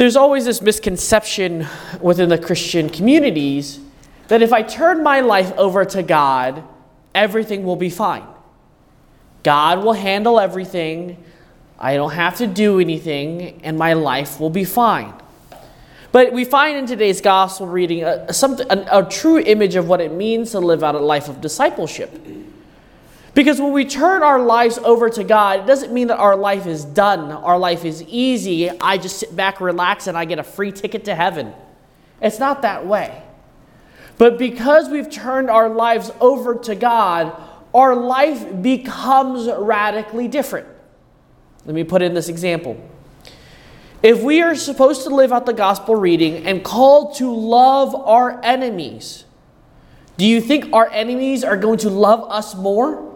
There's always this misconception within the Christian communities that if I turn my life over to God, everything will be fine. God will handle everything. I don't have to do anything, and my life will be fine. But we find in today's gospel reading a, something, a, a true image of what it means to live out a life of discipleship. Because when we turn our lives over to God, it doesn't mean that our life is done, our life is easy. I just sit back, relax, and I get a free ticket to heaven. It's not that way. But because we've turned our lives over to God, our life becomes radically different. Let me put in this example. If we are supposed to live out the gospel reading and called to love our enemies, do you think our enemies are going to love us more?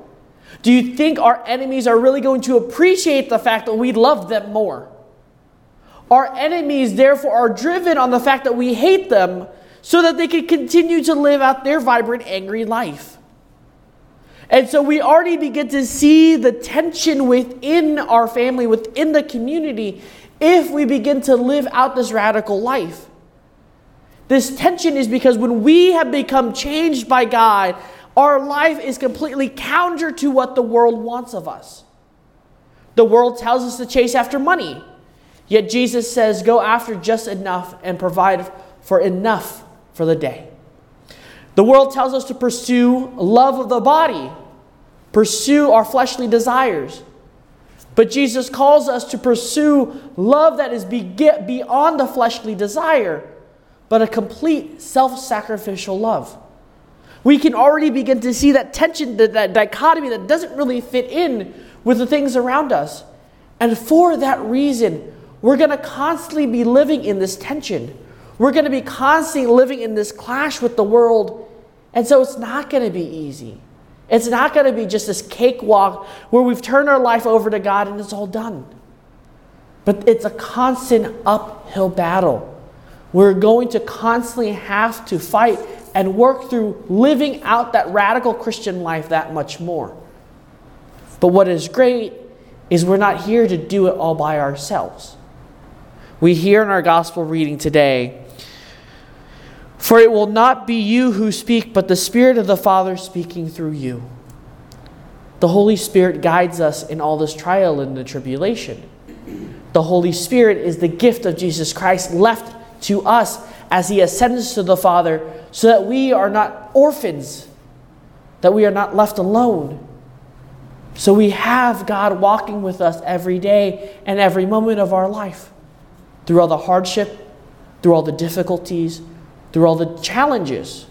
Do you think our enemies are really going to appreciate the fact that we love them more? Our enemies, therefore, are driven on the fact that we hate them so that they can continue to live out their vibrant, angry life. And so we already begin to see the tension within our family, within the community, if we begin to live out this radical life. This tension is because when we have become changed by God, our life is completely counter to what the world wants of us. The world tells us to chase after money, yet Jesus says, go after just enough and provide for enough for the day. The world tells us to pursue love of the body, pursue our fleshly desires. But Jesus calls us to pursue love that is beyond the fleshly desire, but a complete self sacrificial love we can already begin to see that tension, that, that dichotomy that doesn't really fit in with the things around us. And for that reason, we're going to constantly be living in this tension. We're going to be constantly living in this clash with the world. And so it's not going to be easy. It's not going to be just this cakewalk where we've turned our life over to God and it's all done. But it's a constant uphill battle. We're going to constantly have to fight and work through living out that radical Christian life that much more. But what is great is we're not here to do it all by ourselves. We hear in our gospel reading today For it will not be you who speak, but the Spirit of the Father speaking through you. The Holy Spirit guides us in all this trial and the tribulation. The Holy Spirit is the gift of Jesus Christ left to us as he ascends to the Father so that we are not orphans, that we are not left alone. So we have God walking with us every day and every moment of our life through all the hardship, through all the difficulties, through all the challenges.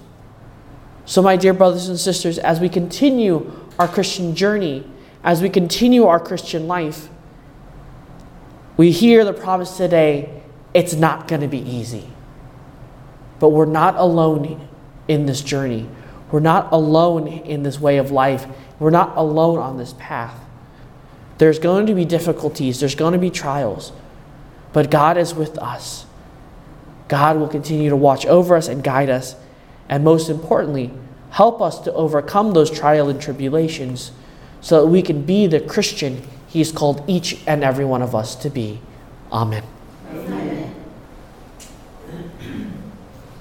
So, my dear brothers and sisters, as we continue our Christian journey, as we continue our Christian life, we hear the promise today it's not going to be easy. But we're not alone in this journey. We're not alone in this way of life. We're not alone on this path. There's going to be difficulties, there's going to be trials, but God is with us. God will continue to watch over us and guide us, and most importantly, help us to overcome those trials and tribulations so that we can be the Christian He's called each and every one of us to be. Amen.